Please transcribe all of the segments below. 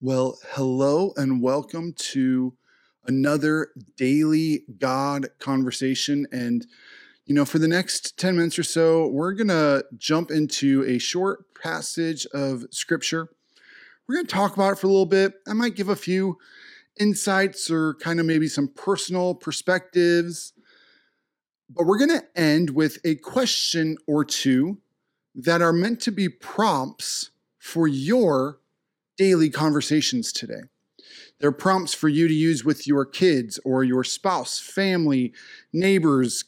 Well, hello and welcome to another daily God conversation. And, you know, for the next 10 minutes or so, we're going to jump into a short passage of scripture. We're going to talk about it for a little bit. I might give a few insights or kind of maybe some personal perspectives. But we're going to end with a question or two that are meant to be prompts for your daily conversations today. They're prompts for you to use with your kids or your spouse, family, neighbors,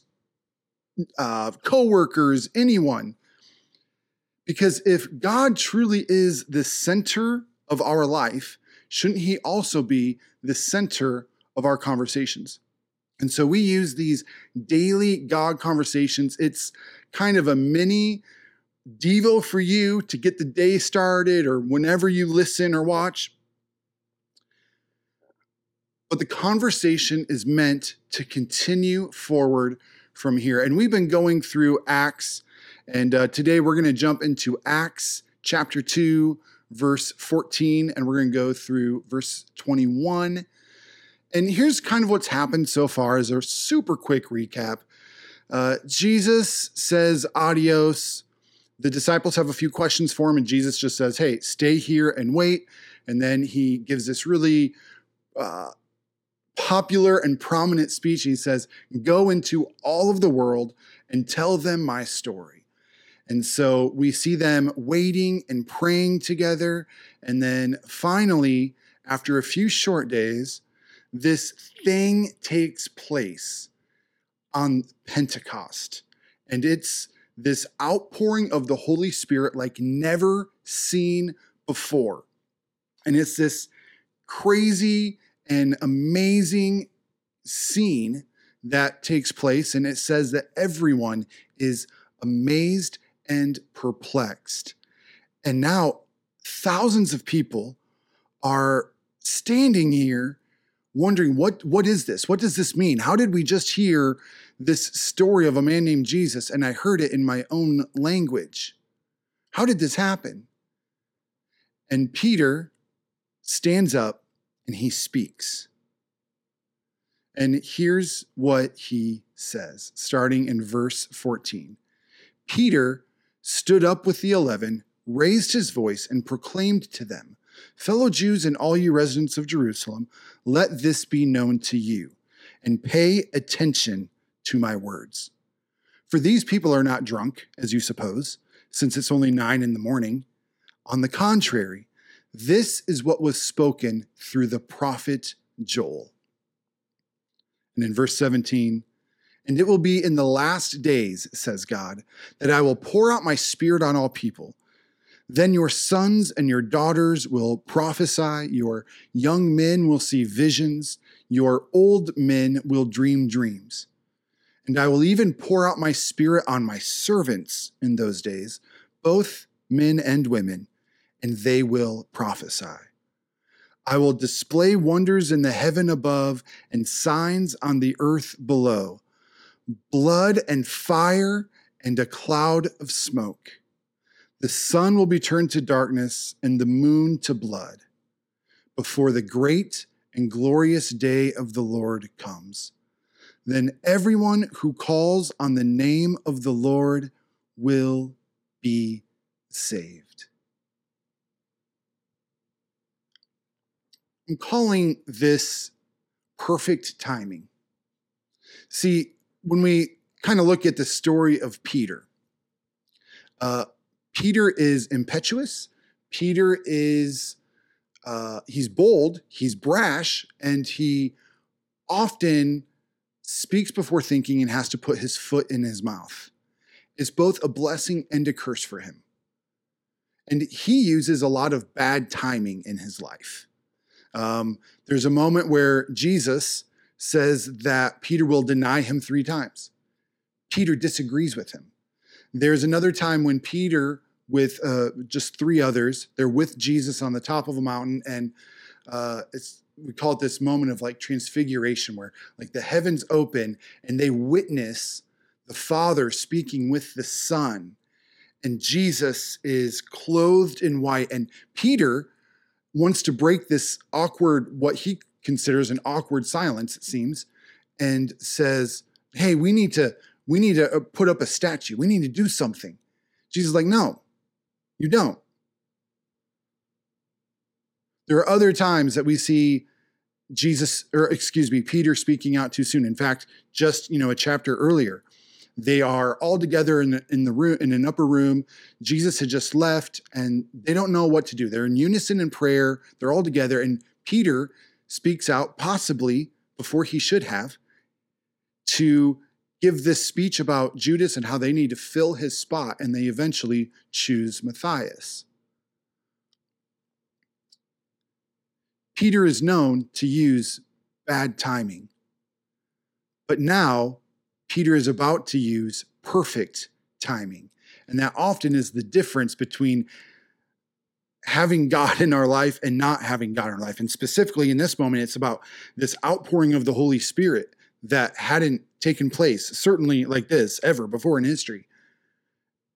uh, coworkers, anyone. Because if God truly is the center of our life, shouldn't He also be the center of our conversations? And so we use these daily God conversations. It's kind of a mini Devo for you to get the day started or whenever you listen or watch. But the conversation is meant to continue forward from here. And we've been going through Acts, and uh, today we're going to jump into Acts chapter 2, verse 14, and we're going to go through verse 21. And here's kind of what's happened so far as a super quick recap. Uh, Jesus says adios the disciples have a few questions for him, and Jesus just says, Hey, stay here and wait. And then he gives this really uh, popular and prominent speech. He says, Go into all of the world and tell them my story. And so we see them waiting and praying together. And then finally, after a few short days, this thing takes place on Pentecost. And it's this outpouring of the Holy Spirit like never seen before. And it's this crazy and amazing scene that takes place. And it says that everyone is amazed and perplexed. And now thousands of people are standing here wondering what what is this what does this mean how did we just hear this story of a man named Jesus and I heard it in my own language. How did this happen? And Peter stands up and he speaks. And here's what he says, starting in verse 14. Peter stood up with the eleven, raised his voice, and proclaimed to them, Fellow Jews and all you residents of Jerusalem, let this be known to you, and pay attention to my words. For these people are not drunk, as you suppose, since it's only nine in the morning. On the contrary, this is what was spoken through the prophet Joel. And in verse 17, and it will be in the last days, says God, that I will pour out my spirit on all people. Then your sons and your daughters will prophesy, your young men will see visions, your old men will dream dreams. And I will even pour out my spirit on my servants in those days, both men and women, and they will prophesy. I will display wonders in the heaven above and signs on the earth below blood and fire and a cloud of smoke. The sun will be turned to darkness and the moon to blood before the great and glorious day of the Lord comes then everyone who calls on the name of the Lord will be saved. I'm calling this perfect timing. See, when we kind of look at the story of Peter, uh, Peter is impetuous. Peter is uh, he's bold, he's brash, and he often speaks before thinking and has to put his foot in his mouth. It's both a blessing and a curse for him. And he uses a lot of bad timing in his life. Um, there's a moment where Jesus says that Peter will deny him three times. Peter disagrees with him. There's another time when Peter, with uh, just three others, they're with Jesus on the top of a mountain, and uh, it's we call it this moment of like transfiguration where like the heavens open and they witness the father speaking with the son and jesus is clothed in white and peter wants to break this awkward, what he considers an awkward silence, it seems, and says, Hey, we need to, we need to uh, put up a statue. We need to do something. Jesus is like, No, you don't. There are other times that we see Jesus, or excuse me, Peter speaking out too soon. In fact, just you know, a chapter earlier, they are all together in the, in the room in an upper room. Jesus had just left, and they don't know what to do. They're in unison in prayer. They're all together, and Peter speaks out, possibly before he should have, to give this speech about Judas and how they need to fill his spot, and they eventually choose Matthias. Peter is known to use bad timing. But now, Peter is about to use perfect timing. And that often is the difference between having God in our life and not having God in our life. And specifically in this moment, it's about this outpouring of the Holy Spirit that hadn't taken place, certainly like this, ever before in history.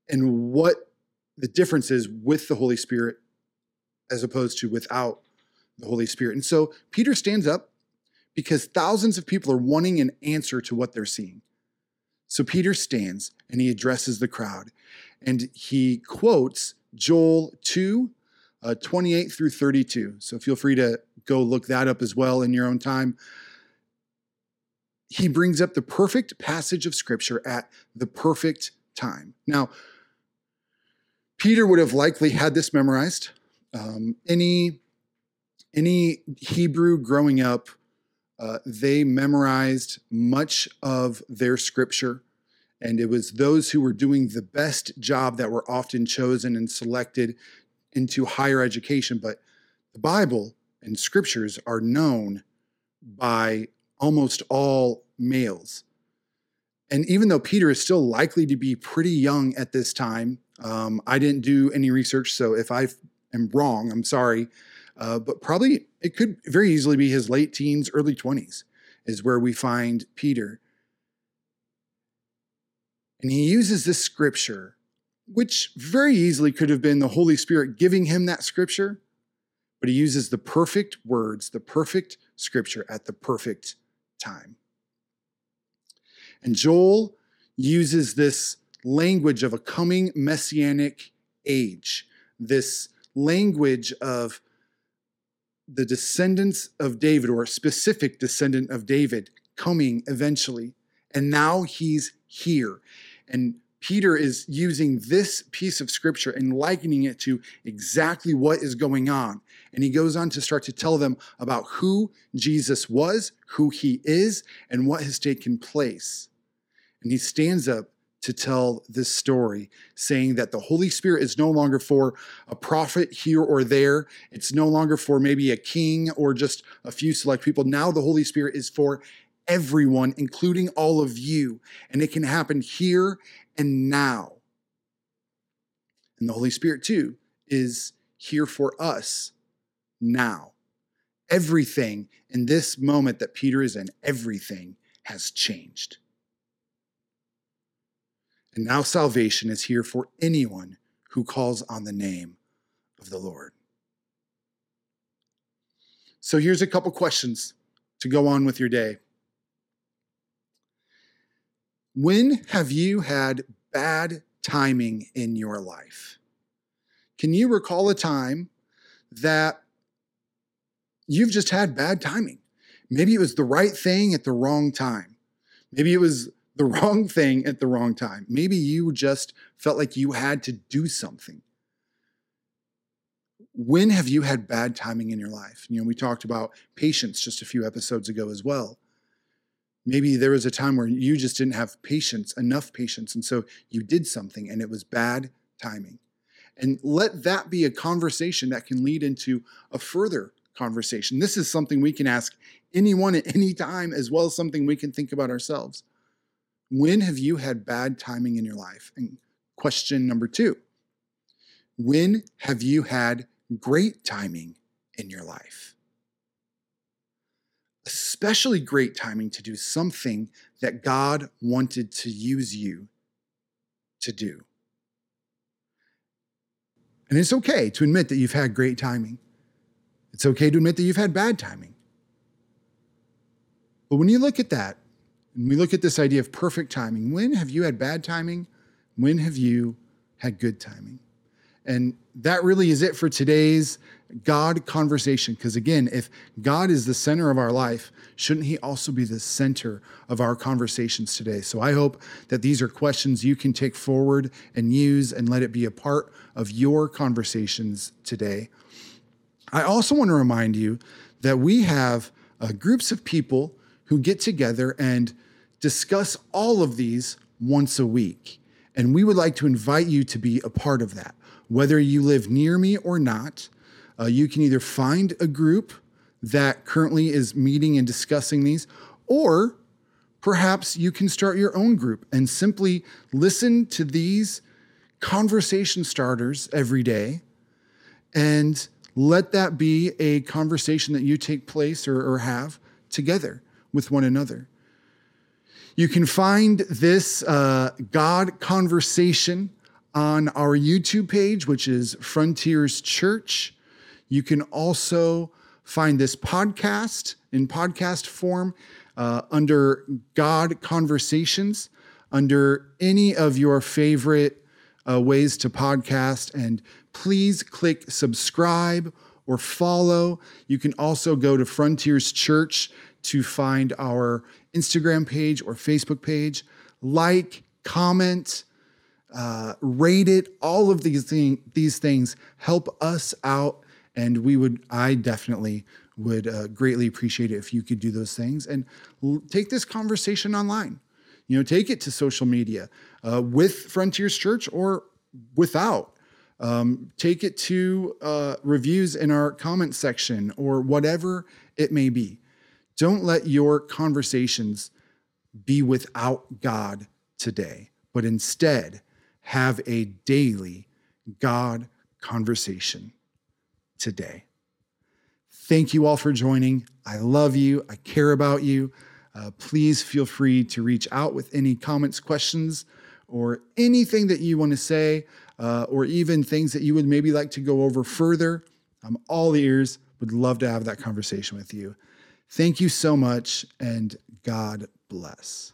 And what the difference is with the Holy Spirit as opposed to without the Holy Spirit. And so Peter stands up because thousands of people are wanting an answer to what they're seeing. So Peter stands and he addresses the crowd and he quotes Joel 2 uh, 28 through 32. So feel free to go look that up as well in your own time. He brings up the perfect passage of scripture at the perfect time. Now, Peter would have likely had this memorized. Um, any any Hebrew growing up, uh, they memorized much of their scripture. And it was those who were doing the best job that were often chosen and selected into higher education. But the Bible and scriptures are known by almost all males. And even though Peter is still likely to be pretty young at this time, um, I didn't do any research. So if I am wrong, I'm sorry uh, but probably it could very easily be his late teens, early 20s, is where we find Peter. And he uses this scripture, which very easily could have been the Holy Spirit giving him that scripture, but he uses the perfect words, the perfect scripture at the perfect time. And Joel uses this language of a coming messianic age, this language of the descendants of David, or a specific descendant of David, coming eventually. And now he's here. And Peter is using this piece of scripture and likening it to exactly what is going on. And he goes on to start to tell them about who Jesus was, who he is, and what has taken place. And he stands up to tell this story, saying that the Holy Spirit is no longer for a prophet here or there. It's no longer for maybe a king or just a few select people. Now the Holy Spirit is for everyone, including all of you. And it can happen here and now. And the Holy Spirit, too, is here for us now. Everything in this moment that Peter is in, everything has changed. And now salvation is here for anyone who calls on the name of the Lord. So here's a couple questions to go on with your day. When have you had bad timing in your life? Can you recall a time that you've just had bad timing? Maybe it was the right thing at the wrong time. Maybe it was the wrong thing at the wrong time. Maybe you just felt like you had to do something. When have you had bad timing in your life? You know, we talked about patience just a few episodes ago as well. Maybe there was a time where you just didn't have patience, enough patience. And so you did something and it was bad timing. And let that be a conversation that can lead into a further conversation. This is something we can ask anyone at any time, as well as something we can think about ourselves. When have you had bad timing in your life? And question number two When have you had great timing in your life? Especially great timing to do something that God wanted to use you to do. And it's okay to admit that you've had great timing. It's okay to admit that you've had bad timing. But when you look at that, and we look at this idea of perfect timing, when have you had bad timing? When have you had good timing? And that really is it for today's God conversation. Because again, if God is the center of our life, shouldn't He also be the center of our conversations today? So I hope that these are questions you can take forward and use and let it be a part of your conversations today. I also want to remind you that we have uh, groups of people who get together and discuss all of these once a week. And we would like to invite you to be a part of that. Whether you live near me or not, uh, you can either find a group that currently is meeting and discussing these, or perhaps you can start your own group and simply listen to these conversation starters every day and let that be a conversation that you take place or, or have together with one another. You can find this uh, God conversation on our YouTube page, which is Frontiers Church. You can also find this podcast in podcast form uh, under God Conversations, under any of your favorite uh, ways to podcast. And please click subscribe or follow. You can also go to Frontiers Church to find our Instagram page or Facebook page. Like, comment, uh, rate it. All of these thing, these things help us out, and we would. I definitely would uh, greatly appreciate it if you could do those things and l- take this conversation online. You know, take it to social media uh, with Frontiers Church or without. Um, take it to uh, reviews in our comment section or whatever it may be. Don't let your conversations be without God today, but instead have a daily God conversation today. Thank you all for joining. I love you. I care about you. Uh, please feel free to reach out with any comments, questions, or anything that you want to say, uh, or even things that you would maybe like to go over further. I'm all ears. Would love to have that conversation with you. Thank you so much, and God bless.